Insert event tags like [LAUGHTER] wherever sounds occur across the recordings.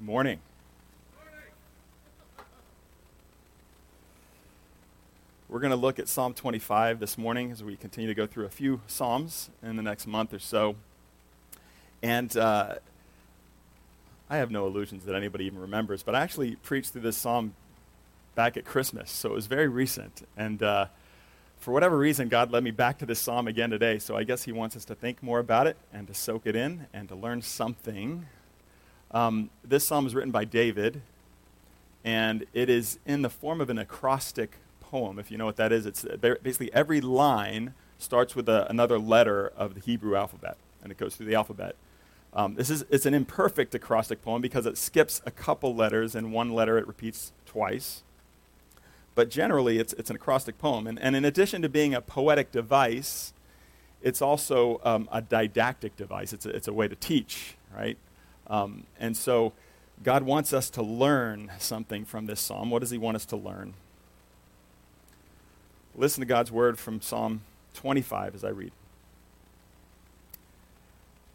Good morning. We're going to look at Psalm 25 this morning as we continue to go through a few Psalms in the next month or so. And uh, I have no illusions that anybody even remembers, but I actually preached through this Psalm back at Christmas, so it was very recent. And uh, for whatever reason, God led me back to this Psalm again today, so I guess He wants us to think more about it and to soak it in and to learn something um, this psalm is written by David, and it is in the form of an acrostic poem. If you know what that is, it's basically every line starts with a, another letter of the Hebrew alphabet, and it goes through the alphabet. Um, this is it's an imperfect acrostic poem because it skips a couple letters, and one letter it repeats twice. But generally, it's, it's an acrostic poem. And, and in addition to being a poetic device, it's also um, a didactic device. It's a, it's a way to teach, right? Um, and so God wants us to learn something from this psalm. What does He want us to learn? Listen to God's word from Psalm 25 as I read.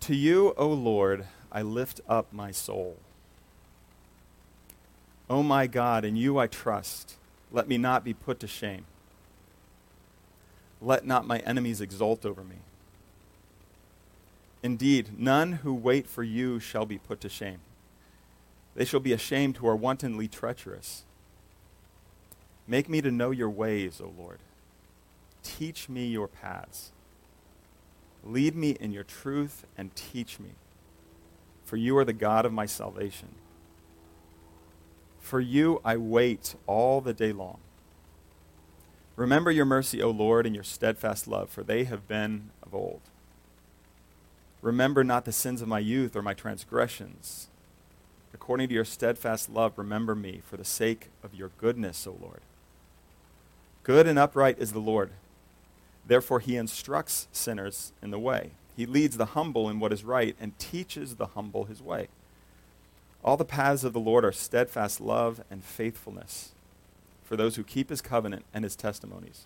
To you, O Lord, I lift up my soul. O my God, in you I trust. Let me not be put to shame. Let not my enemies exult over me. Indeed, none who wait for you shall be put to shame. They shall be ashamed who are wantonly treacherous. Make me to know your ways, O Lord. Teach me your paths. Lead me in your truth and teach me, for you are the God of my salvation. For you I wait all the day long. Remember your mercy, O Lord, and your steadfast love, for they have been of old. Remember not the sins of my youth or my transgressions. According to your steadfast love, remember me for the sake of your goodness, O Lord. Good and upright is the Lord. Therefore, he instructs sinners in the way. He leads the humble in what is right and teaches the humble his way. All the paths of the Lord are steadfast love and faithfulness for those who keep his covenant and his testimonies.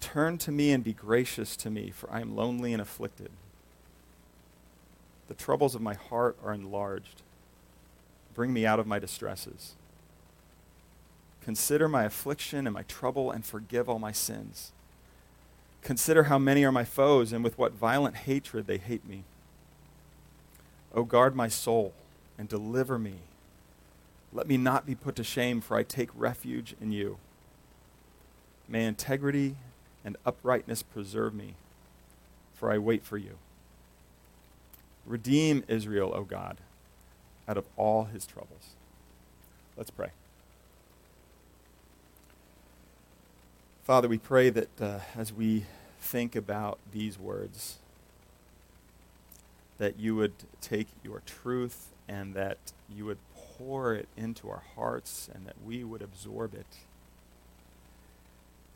Turn to me and be gracious to me, for I am lonely and afflicted. The troubles of my heart are enlarged. Bring me out of my distresses. Consider my affliction and my trouble and forgive all my sins. Consider how many are my foes and with what violent hatred they hate me. O guard my soul and deliver me. Let me not be put to shame, for I take refuge in you. May integrity and uprightness preserve me, for I wait for you. Redeem Israel, O God, out of all his troubles. Let's pray. Father, we pray that uh, as we think about these words, that you would take your truth and that you would pour it into our hearts and that we would absorb it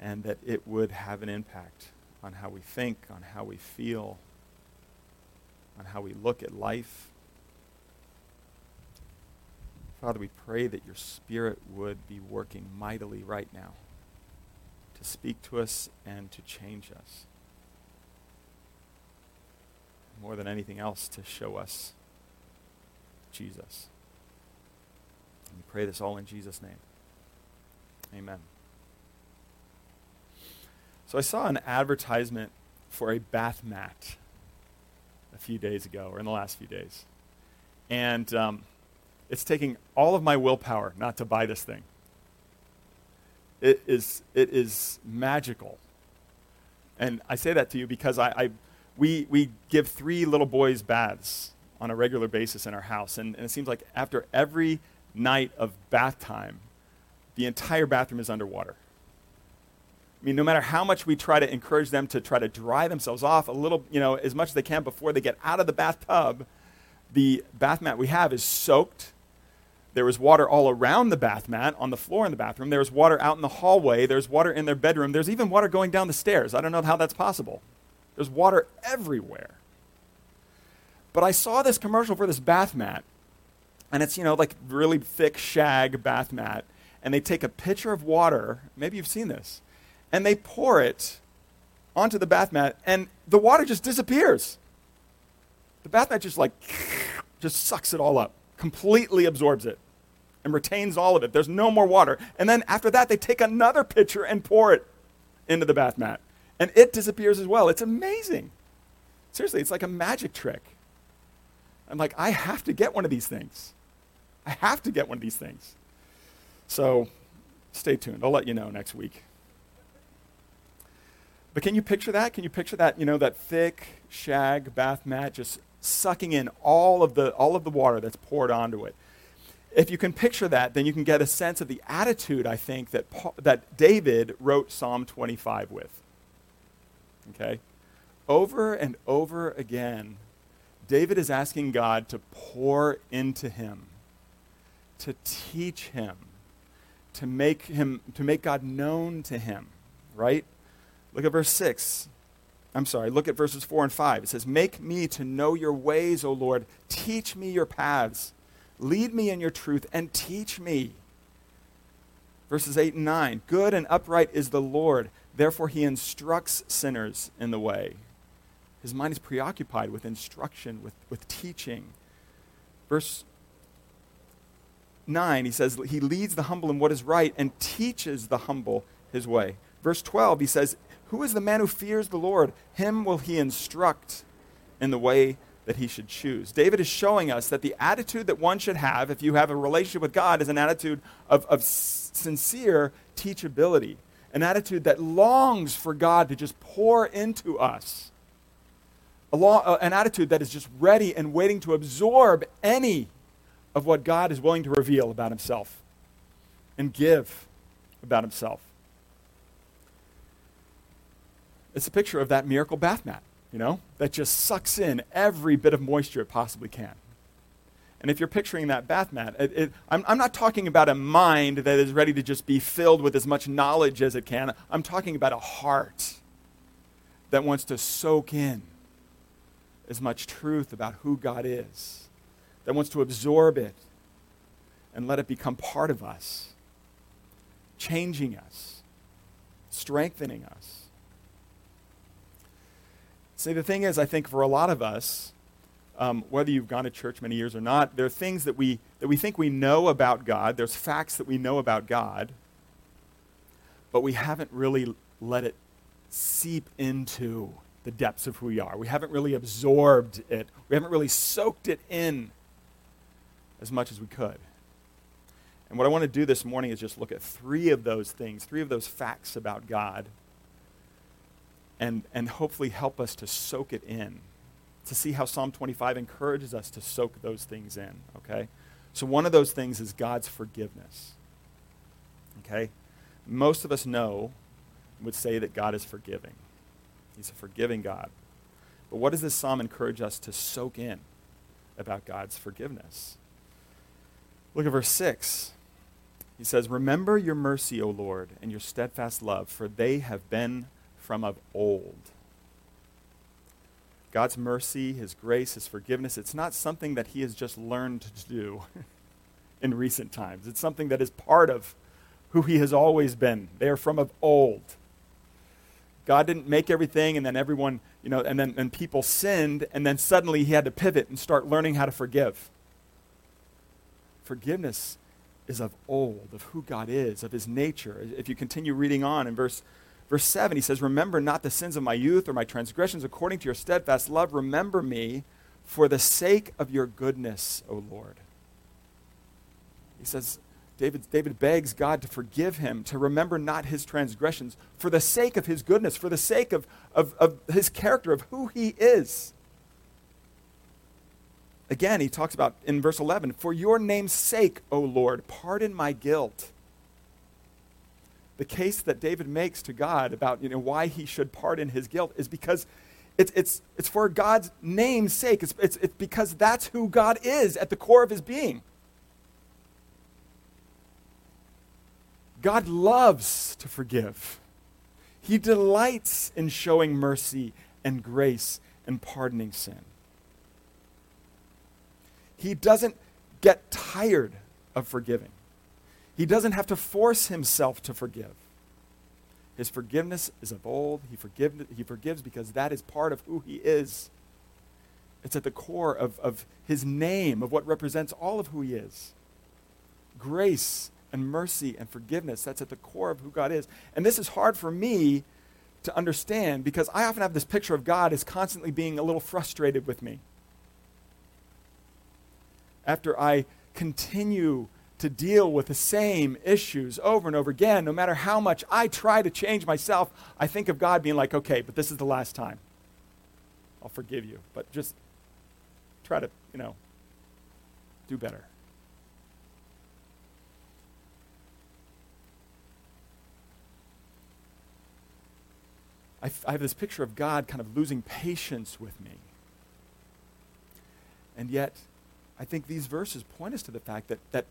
and that it would have an impact on how we think, on how we feel, on how we look at life. Father, we pray that your Spirit would be working mightily right now to speak to us and to change us. More than anything else, to show us Jesus. And we pray this all in Jesus' name. Amen. So I saw an advertisement for a bath mat a few days ago, or in the last few days. And um, it's taking all of my willpower not to buy this thing. It is, it is magical. And I say that to you because I, I we, we give three little boys baths on a regular basis in our house. And, and it seems like after every night of bath time, the entire bathroom is underwater. I mean, no matter how much we try to encourage them to try to dry themselves off a little, you know, as much as they can before they get out of the bathtub, the bath mat we have is soaked. There was water all around the bath mat, on the floor in the bathroom. There was water out in the hallway. There's water in their bedroom. There's even water going down the stairs. I don't know how that's possible. There's water everywhere. But I saw this commercial for this bath mat, and it's, you know, like really thick shag bath mat. And they take a pitcher of water, maybe you've seen this, and they pour it onto the bath mat, and the water just disappears. The bath mat just like, [SNIFFS] just sucks it all up, completely absorbs it, and retains all of it. There's no more water. And then after that, they take another pitcher and pour it into the bath mat, and it disappears as well. It's amazing. Seriously, it's like a magic trick. I'm like, I have to get one of these things. I have to get one of these things. So stay tuned. I'll let you know next week. But can you picture that? Can you picture that, you know, that thick shag bath mat just sucking in all of the all of the water that's poured onto it? If you can picture that, then you can get a sense of the attitude I think that Paul, that David wrote Psalm 25 with. Okay? Over and over again, David is asking God to pour into him, to teach him, to make him to make God known to him, right? Look at verse 6. I'm sorry, look at verses 4 and 5. It says, Make me to know your ways, O Lord. Teach me your paths. Lead me in your truth and teach me. Verses 8 and 9. Good and upright is the Lord. Therefore, he instructs sinners in the way. His mind is preoccupied with instruction, with, with teaching. Verse 9, he says, He leads the humble in what is right and teaches the humble his way. Verse 12, he says, Who is the man who fears the Lord? Him will he instruct in the way that he should choose. David is showing us that the attitude that one should have if you have a relationship with God is an attitude of, of sincere teachability, an attitude that longs for God to just pour into us uh, an attitude that is just ready and waiting to absorb any of what God is willing to reveal about himself and give about himself. It's a picture of that miracle bath mat, you know, that just sucks in every bit of moisture it possibly can. And if you're picturing that bath mat, it, it, I'm, I'm not talking about a mind that is ready to just be filled with as much knowledge as it can. I'm talking about a heart that wants to soak in as much truth about who God is, that wants to absorb it and let it become part of us, changing us, strengthening us. See, the thing is, I think for a lot of us, um, whether you've gone to church many years or not, there are things that we, that we think we know about God. There's facts that we know about God, but we haven't really let it seep into the depths of who we are. We haven't really absorbed it, we haven't really soaked it in as much as we could. And what I want to do this morning is just look at three of those things, three of those facts about God, and, and hopefully help us to soak it in, to see how Psalm 25 encourages us to soak those things in, okay? So, one of those things is God's forgiveness, okay? Most of us know, would say that God is forgiving. He's a forgiving God. But what does this psalm encourage us to soak in about God's forgiveness? Look at verse 6. He says, Remember your mercy, O Lord, and your steadfast love, for they have been from of old. God's mercy, His grace, His forgiveness, it's not something that He has just learned to do [LAUGHS] in recent times. It's something that is part of who He has always been. They are from of old. God didn't make everything and then everyone, you know, and then and people sinned and then suddenly he had to pivot and start learning how to forgive. Forgiveness is of old, of who God is, of his nature. If you continue reading on in verse verse 7, he says, "Remember not the sins of my youth or my transgressions according to your steadfast love, remember me for the sake of your goodness, O Lord." He says, David, David begs God to forgive him, to remember not his transgressions, for the sake of his goodness, for the sake of, of, of his character, of who he is. Again, he talks about in verse 11, For your name's sake, O Lord, pardon my guilt. The case that David makes to God about you know, why he should pardon his guilt is because it's, it's, it's for God's name's sake. It's, it's, it's because that's who God is at the core of his being. God loves to forgive. He delights in showing mercy and grace and pardoning sin. He doesn't get tired of forgiving. He doesn't have to force himself to forgive. His forgiveness is of old. He, forgive, he forgives because that is part of who he is. It's at the core of, of his name, of what represents all of who he is. Grace and mercy and forgiveness, that's at the core of who God is. And this is hard for me to understand because I often have this picture of God as constantly being a little frustrated with me. After I continue to deal with the same issues over and over again, no matter how much I try to change myself, I think of God being like, okay, but this is the last time. I'll forgive you, but just try to, you know, do better. I, f- I have this picture of God kind of losing patience with me. And yet, I think these verses point us to the fact that, that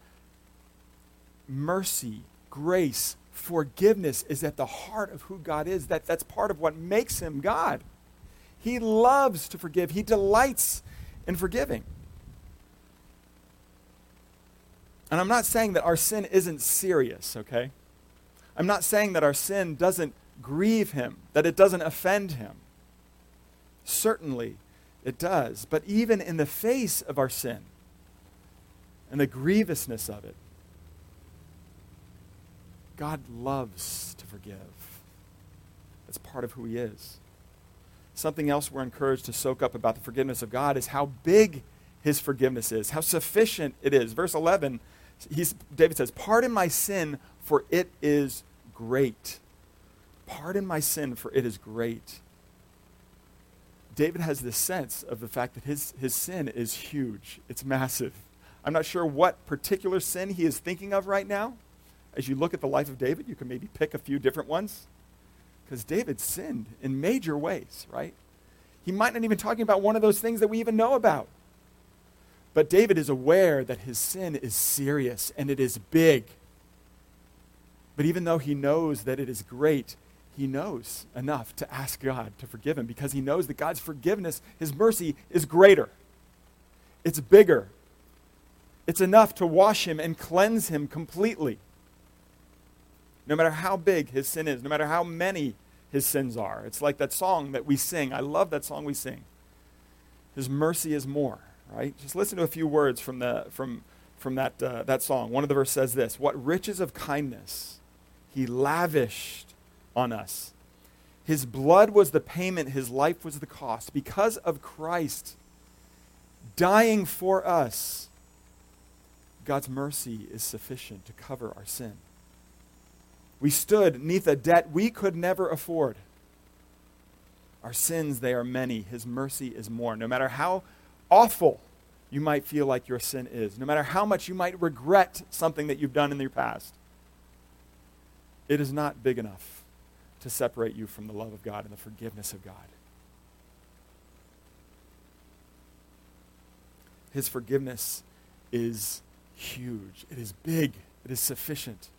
mercy, grace, forgiveness is at the heart of who God is. That, that's part of what makes him God. He loves to forgive, he delights in forgiving. And I'm not saying that our sin isn't serious, okay? I'm not saying that our sin doesn't grieve him, that it doesn't offend him. Certainly it does. But even in the face of our sin and the grievousness of it, God loves to forgive. That's part of who He is. Something else we're encouraged to soak up about the forgiveness of God is how big His forgiveness is, how sufficient it is. Verse 11, he's, David says, Pardon my sin, for it is great. Pardon my sin, for it is great. David has this sense of the fact that his, his sin is huge, it's massive. I'm not sure what particular sin he is thinking of right now as you look at the life of David, you can maybe pick a few different ones. Because David sinned in major ways, right? He might not even be talking about one of those things that we even know about. But David is aware that his sin is serious and it is big. But even though he knows that it is great, he knows enough to ask God to forgive him because he knows that God's forgiveness, his mercy, is greater. It's bigger. It's enough to wash him and cleanse him completely no matter how big his sin is, no matter how many his sins are. It's like that song that we sing. I love that song we sing. His mercy is more, right? Just listen to a few words from, the, from, from that, uh, that song. One of the verses says this What riches of kindness he lavished on us. His blood was the payment, his life was the cost. Because of Christ dying for us, God's mercy is sufficient to cover our sin. We stood neath a debt we could never afford. Our sins, they are many. His mercy is more. No matter how awful you might feel like your sin is, no matter how much you might regret something that you've done in your past, it is not big enough to separate you from the love of God and the forgiveness of God. His forgiveness is huge, it is big, it is sufficient.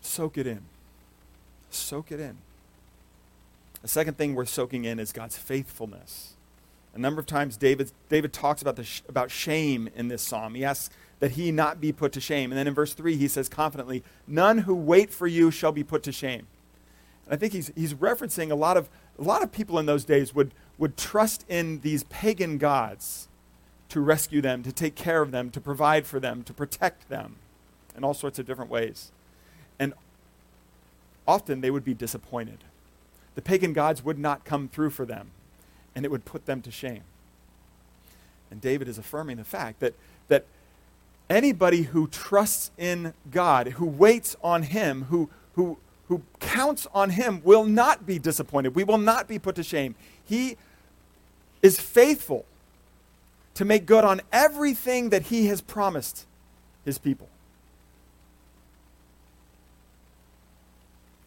Soak it in. Soak it in. The second thing we're soaking in is God's faithfulness. A number of times David, David talks about, the sh- about shame in this psalm. He asks that he not be put to shame. And then in verse 3, he says confidently, None who wait for you shall be put to shame. And I think he's, he's referencing a lot, of, a lot of people in those days would, would trust in these pagan gods to rescue them, to take care of them, to provide for them, to protect them in all sorts of different ways. And often they would be disappointed. The pagan gods would not come through for them, and it would put them to shame. And David is affirming the fact that, that anybody who trusts in God, who waits on Him, who, who, who counts on Him, will not be disappointed. We will not be put to shame. He is faithful to make good on everything that He has promised His people.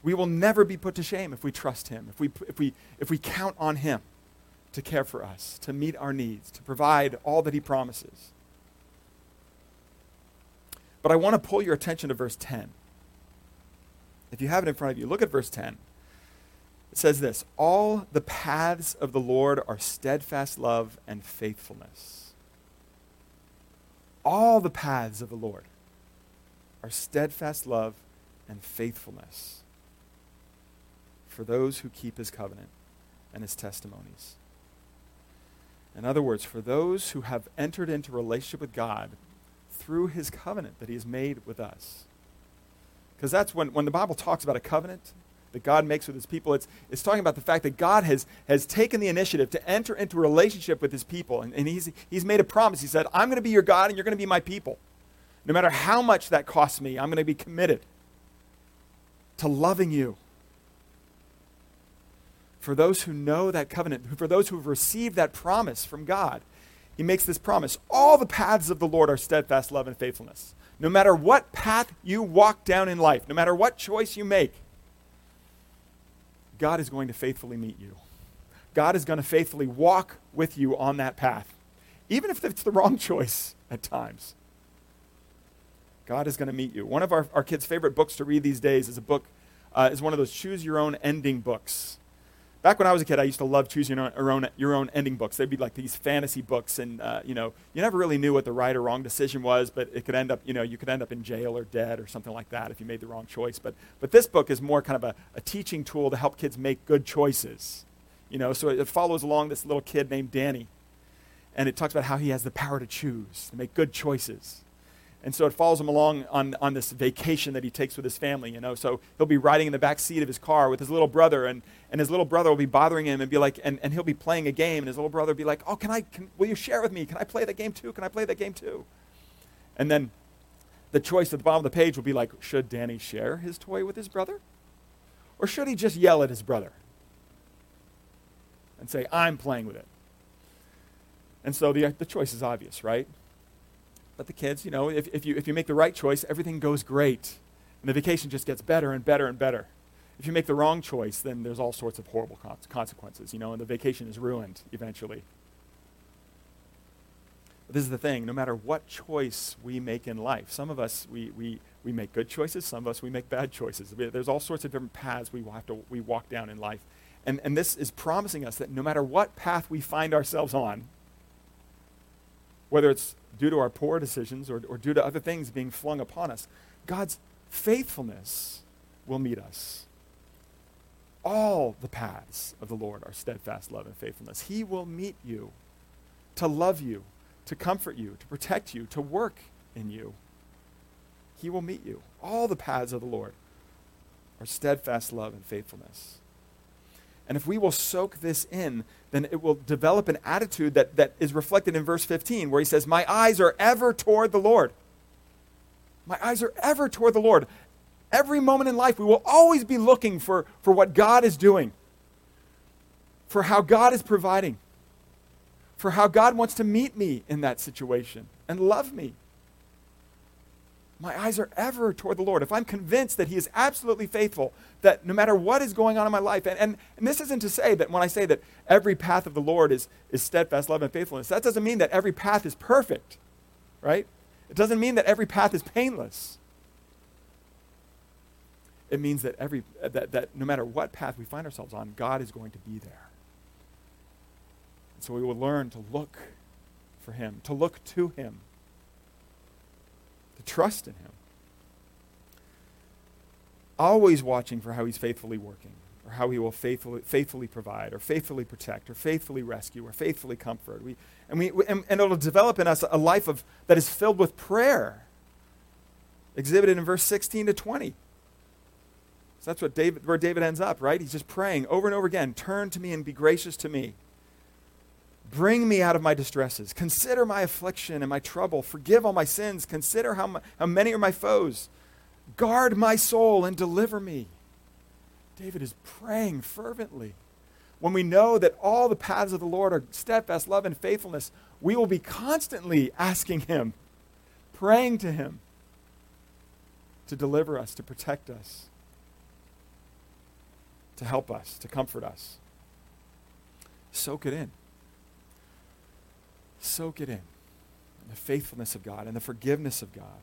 We will never be put to shame if we trust Him, if we, if we, if we count on Him to care for us, to meet our needs, to provide all that He promises. But I want to pull your attention to verse 10. If you have it in front of you, look at verse 10. It says this All the paths of the Lord are steadfast love and faithfulness. All the paths of the Lord are steadfast love and faithfulness for those who keep his covenant and his testimonies. In other words, for those who have entered into relationship with God through his covenant that he has made with us. Because that's when, when the Bible talks about a covenant that God makes with his people, it's, it's talking about the fact that God has, has taken the initiative to enter into relationship with his people. And, and he's, he's made a promise. He said, I'm going to be your God and you're going to be my people. No matter how much that costs me, I'm going to be committed to loving you. For those who know that covenant, for those who have received that promise from God, he makes this promise All the paths of the Lord are steadfast love and faithfulness. No matter what path you walk down in life, no matter what choice you make, God is going to faithfully meet you. God is going to faithfully walk with you on that path, even if it's the wrong choice at times. God is going to meet you. One of our, our kids' favorite books to read these days is a book, uh, is one of those choose your own ending books. Back when I was a kid, I used to love choosing your own, your own ending books. They'd be like these fantasy books, and uh, you know, you never really knew what the right or wrong decision was, but it could end up, you know, you could end up in jail or dead or something like that if you made the wrong choice. But but this book is more kind of a, a teaching tool to help kids make good choices. You know, so it, it follows along this little kid named Danny, and it talks about how he has the power to choose, to make good choices. And so it follows him along on, on this vacation that he takes with his family, you know. So he'll be riding in the back seat of his car with his little brother, and, and his little brother will be bothering him and be like, and, and he'll be playing a game, and his little brother will be like, oh, can I, can, will you share with me? Can I play that game too? Can I play that game too? And then the choice at the bottom of the page will be like, should Danny share his toy with his brother? Or should he just yell at his brother and say, I'm playing with it? And so the, the choice is obvious, right? But the kids, you know, if, if, you, if you make the right choice, everything goes great. And the vacation just gets better and better and better. If you make the wrong choice, then there's all sorts of horrible consequences, you know, and the vacation is ruined eventually. But this is the thing no matter what choice we make in life, some of us, we, we, we make good choices, some of us, we make bad choices. There's all sorts of different paths we, have to, we walk down in life. And, and this is promising us that no matter what path we find ourselves on, whether it's due to our poor decisions or, or due to other things being flung upon us, God's faithfulness will meet us. All the paths of the Lord are steadfast love and faithfulness. He will meet you to love you, to comfort you, to protect you, to work in you. He will meet you. All the paths of the Lord are steadfast love and faithfulness. And if we will soak this in, then it will develop an attitude that, that is reflected in verse 15, where he says, My eyes are ever toward the Lord. My eyes are ever toward the Lord. Every moment in life, we will always be looking for, for what God is doing, for how God is providing, for how God wants to meet me in that situation and love me. My eyes are ever toward the Lord. If I'm convinced that He is absolutely faithful, that no matter what is going on in my life, and, and, and this isn't to say that when I say that every path of the Lord is, is steadfast love and faithfulness, that doesn't mean that every path is perfect, right? It doesn't mean that every path is painless. It means that, every, that, that no matter what path we find ourselves on, God is going to be there. And so we will learn to look for Him, to look to Him trust in Him. Always watching for how He's faithfully working, or how He will faithfully, faithfully provide, or faithfully protect, or faithfully rescue, or faithfully comfort. We, and, we, and, and it'll develop in us a life of, that is filled with prayer, exhibited in verse 16 to 20. So that's what David, where David ends up, right? He's just praying over and over again Turn to me and be gracious to me. Bring me out of my distresses. Consider my affliction and my trouble. Forgive all my sins. Consider how, my, how many are my foes. Guard my soul and deliver me. David is praying fervently. When we know that all the paths of the Lord are steadfast love and faithfulness, we will be constantly asking Him, praying to Him to deliver us, to protect us, to help us, to comfort us. Soak it in soak it in. The faithfulness of God and the forgiveness of God.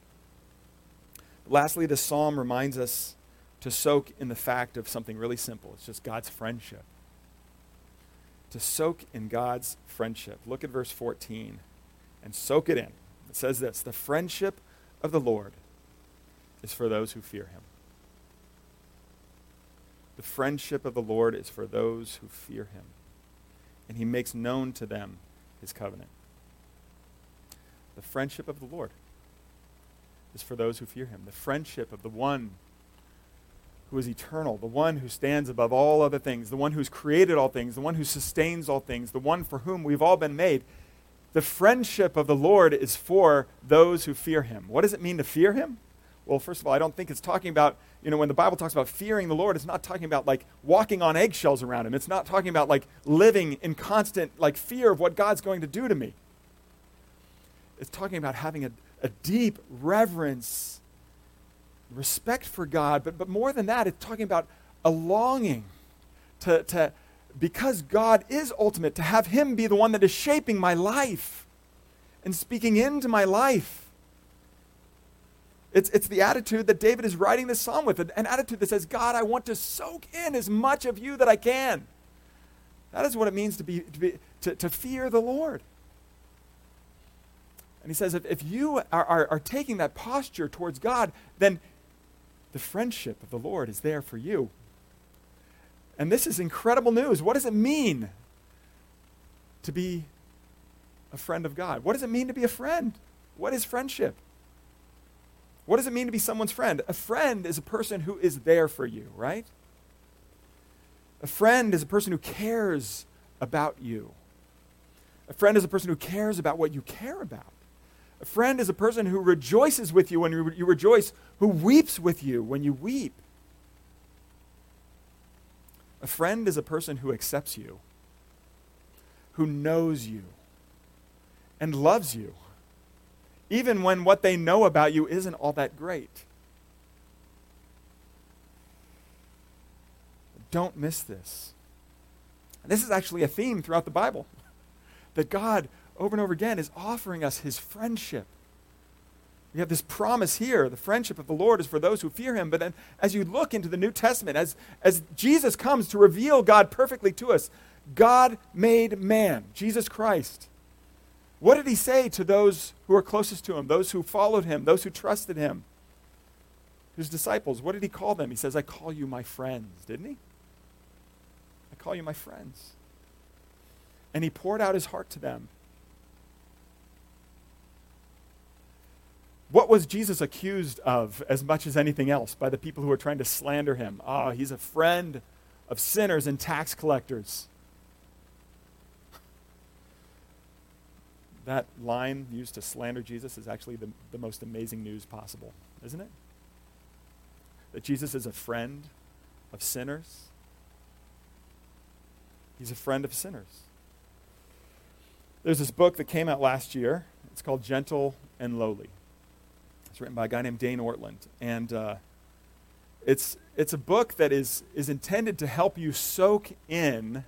Lastly, the psalm reminds us to soak in the fact of something really simple it's just God's friendship. To soak in God's friendship. Look at verse 14 and soak it in. It says this The friendship of the Lord is for those who fear him. The friendship of the Lord is for those who fear him, and he makes known to them his covenant. The friendship of the Lord is for those who fear him. The friendship of the one who is eternal, the one who stands above all other things, the one who's created all things, the one who sustains all things, the one for whom we've all been made. The friendship of the Lord is for those who fear him. What does it mean to fear him? Well, first of all, I don't think it's talking about, you know, when the Bible talks about fearing the Lord, it's not talking about like walking on eggshells around him. It's not talking about like living in constant like fear of what God's going to do to me. It's talking about having a, a deep reverence, respect for God, but, but more than that, it's talking about a longing to, to, because God is ultimate, to have Him be the one that is shaping my life and speaking into my life. It's, it's the attitude that David is writing this psalm with, an, an attitude that says, God, I want to soak in as much of you that I can. That is what it means to, be, to, be, to, to fear the Lord. And he says, if, if you are, are, are taking that posture towards God, then the friendship of the Lord is there for you. And this is incredible news. What does it mean to be a friend of God? What does it mean to be a friend? What is friendship? What does it mean to be someone's friend? A friend is a person who is there for you, right? A friend is a person who cares about you. A friend is a person who cares about what you care about. A friend is a person who rejoices with you when you, you rejoice, who weeps with you when you weep. A friend is a person who accepts you, who knows you, and loves you, even when what they know about you isn't all that great. Don't miss this. This is actually a theme throughout the Bible [LAUGHS] that God over and over again is offering us his friendship. We have this promise here the friendship of the Lord is for those who fear him. But then, as you look into the New Testament, as, as Jesus comes to reveal God perfectly to us, God made man, Jesus Christ. What did he say to those who were closest to him, those who followed him, those who trusted him? His disciples, what did he call them? He says, I call you my friends, didn't he? I call you my friends. And he poured out his heart to them. What was Jesus accused of as much as anything else by the people who were trying to slander him? Ah, oh, he's a friend of sinners and tax collectors. That line used to slander Jesus is actually the, the most amazing news possible, isn't it? That Jesus is a friend of sinners. He's a friend of sinners. There's this book that came out last year. It's called Gentle and Lowly. It's written by a guy named Dane Ortlund. And uh, it's, it's a book that is, is intended to help you soak in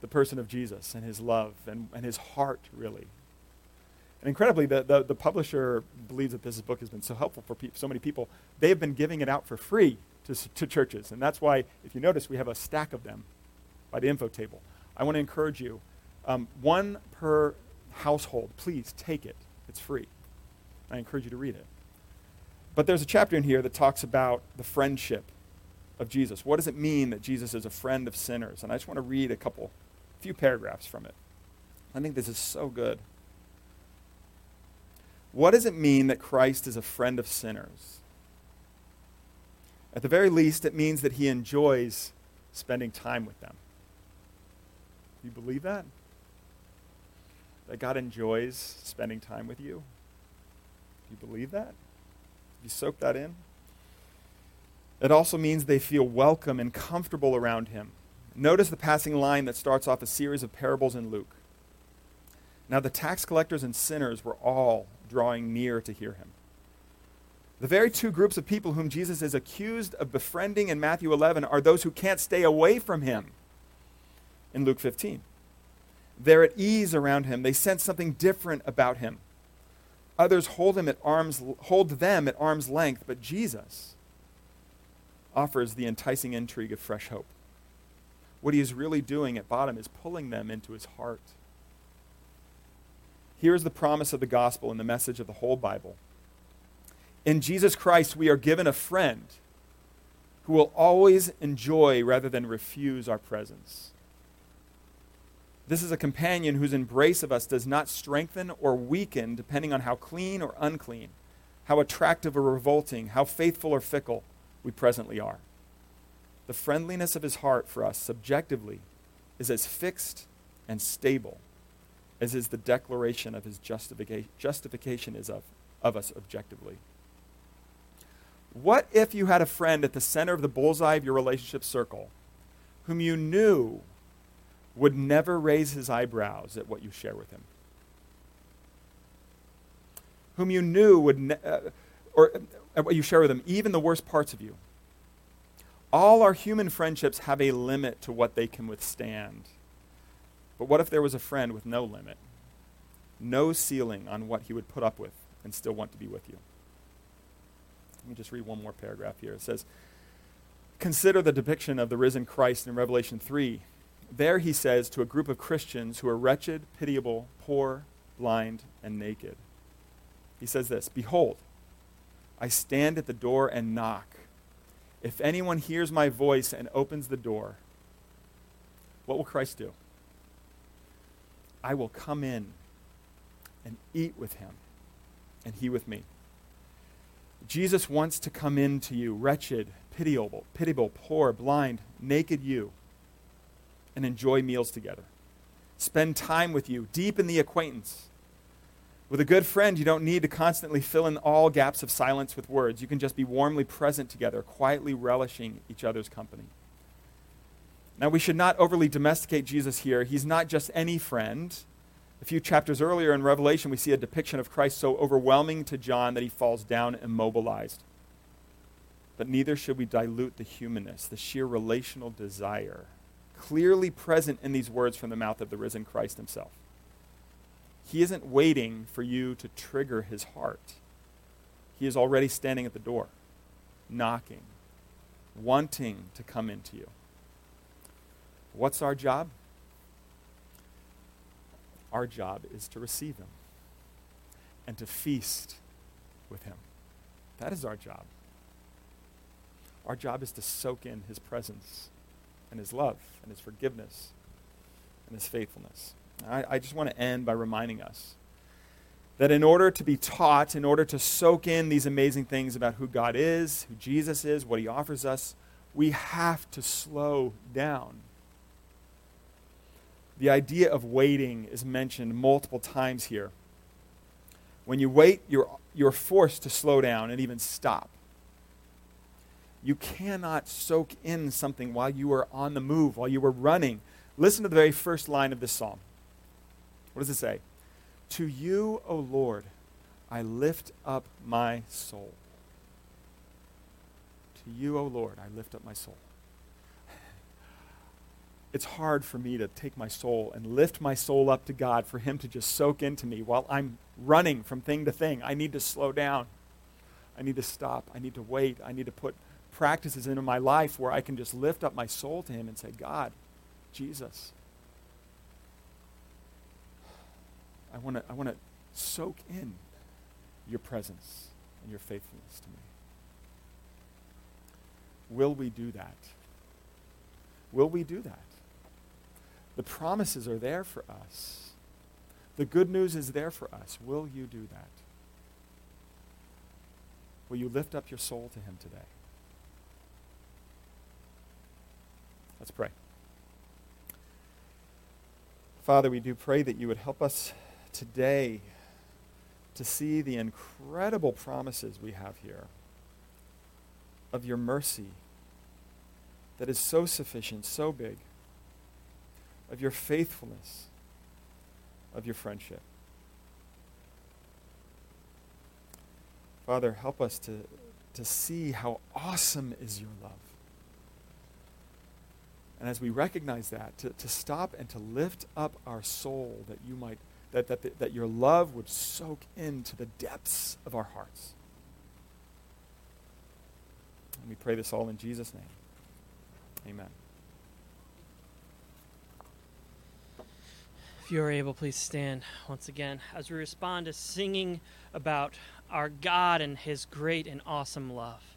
the person of Jesus and his love and, and his heart, really. And incredibly, the, the, the publisher believes that this book has been so helpful for pe- so many people. They have been giving it out for free to, to churches. And that's why, if you notice, we have a stack of them by the info table. I want to encourage you um, one per household. Please take it, it's free. I encourage you to read it. But there's a chapter in here that talks about the friendship of Jesus. What does it mean that Jesus is a friend of sinners? And I just want to read a couple, a few paragraphs from it. I think this is so good. What does it mean that Christ is a friend of sinners? At the very least, it means that he enjoys spending time with them. Do you believe that? That God enjoys spending time with you? You believe that? You soak that in? It also means they feel welcome and comfortable around him. Notice the passing line that starts off a series of parables in Luke. Now, the tax collectors and sinners were all drawing near to hear him. The very two groups of people whom Jesus is accused of befriending in Matthew 11 are those who can't stay away from him in Luke 15. They're at ease around him, they sense something different about him. Others hold, him at arm's, hold them at arm's length, but Jesus offers the enticing intrigue of fresh hope. What he is really doing at bottom is pulling them into his heart. Here's the promise of the gospel and the message of the whole Bible. In Jesus Christ, we are given a friend who will always enjoy rather than refuse our presence. This is a companion whose embrace of us does not strengthen or weaken depending on how clean or unclean, how attractive or revolting, how faithful or fickle we presently are. The friendliness of his heart for us subjectively is as fixed and stable as is the declaration of his justification, justification is of, of us objectively. What if you had a friend at the center of the bullseye of your relationship circle whom you knew would never raise his eyebrows at what you share with him. Whom you knew would, ne- uh, or uh, at what you share with him, even the worst parts of you. All our human friendships have a limit to what they can withstand. But what if there was a friend with no limit, no ceiling on what he would put up with and still want to be with you? Let me just read one more paragraph here. It says, Consider the depiction of the risen Christ in Revelation 3 there he says to a group of Christians who are wretched, pitiable, poor, blind, and naked. He says this Behold, I stand at the door and knock. If anyone hears my voice and opens the door, what will Christ do? I will come in and eat with him, and he with me. Jesus wants to come in to you, wretched, pitiable, pitiable, poor, blind, naked you and enjoy meals together. Spend time with you, deepen the acquaintance. With a good friend, you don't need to constantly fill in all gaps of silence with words. You can just be warmly present together, quietly relishing each other's company. Now, we should not overly domesticate Jesus here. He's not just any friend. A few chapters earlier in Revelation, we see a depiction of Christ so overwhelming to John that he falls down immobilized. But neither should we dilute the humanness, the sheer relational desire clearly present in these words from the mouth of the risen Christ himself. He isn't waiting for you to trigger his heart. He is already standing at the door, knocking, wanting to come into you. What's our job? Our job is to receive him and to feast with him. That is our job. Our job is to soak in his presence and his love and his forgiveness and his faithfulness. I, I just want to end by reminding us that in order to be taught, in order to soak in these amazing things about who God is, who Jesus is, what he offers us, we have to slow down. The idea of waiting is mentioned multiple times here. When you wait, you're, you're forced to slow down and even stop. You cannot soak in something while you are on the move, while you are running. Listen to the very first line of this psalm. What does it say? To you, O Lord, I lift up my soul. To you, O Lord, I lift up my soul. [SIGHS] It's hard for me to take my soul and lift my soul up to God, for Him to just soak into me while I'm running from thing to thing. I need to slow down. I need to stop. I need to wait. I need to put practices into my life where I can just lift up my soul to Him and say, God, Jesus, I want to I want to soak in your presence and your faithfulness to me. Will we do that? Will we do that? The promises are there for us. The good news is there for us. Will you do that? Will you lift up your soul to Him today? Let's pray. Father, we do pray that you would help us today to see the incredible promises we have here of your mercy that is so sufficient, so big, of your faithfulness, of your friendship. Father, help us to, to see how awesome is your love. And as we recognize that, to, to stop and to lift up our soul that you might, that, that, that your love would soak into the depths of our hearts. And we pray this all in Jesus' name. Amen. If you are able, please stand once again as we respond to singing about our God and His great and awesome love.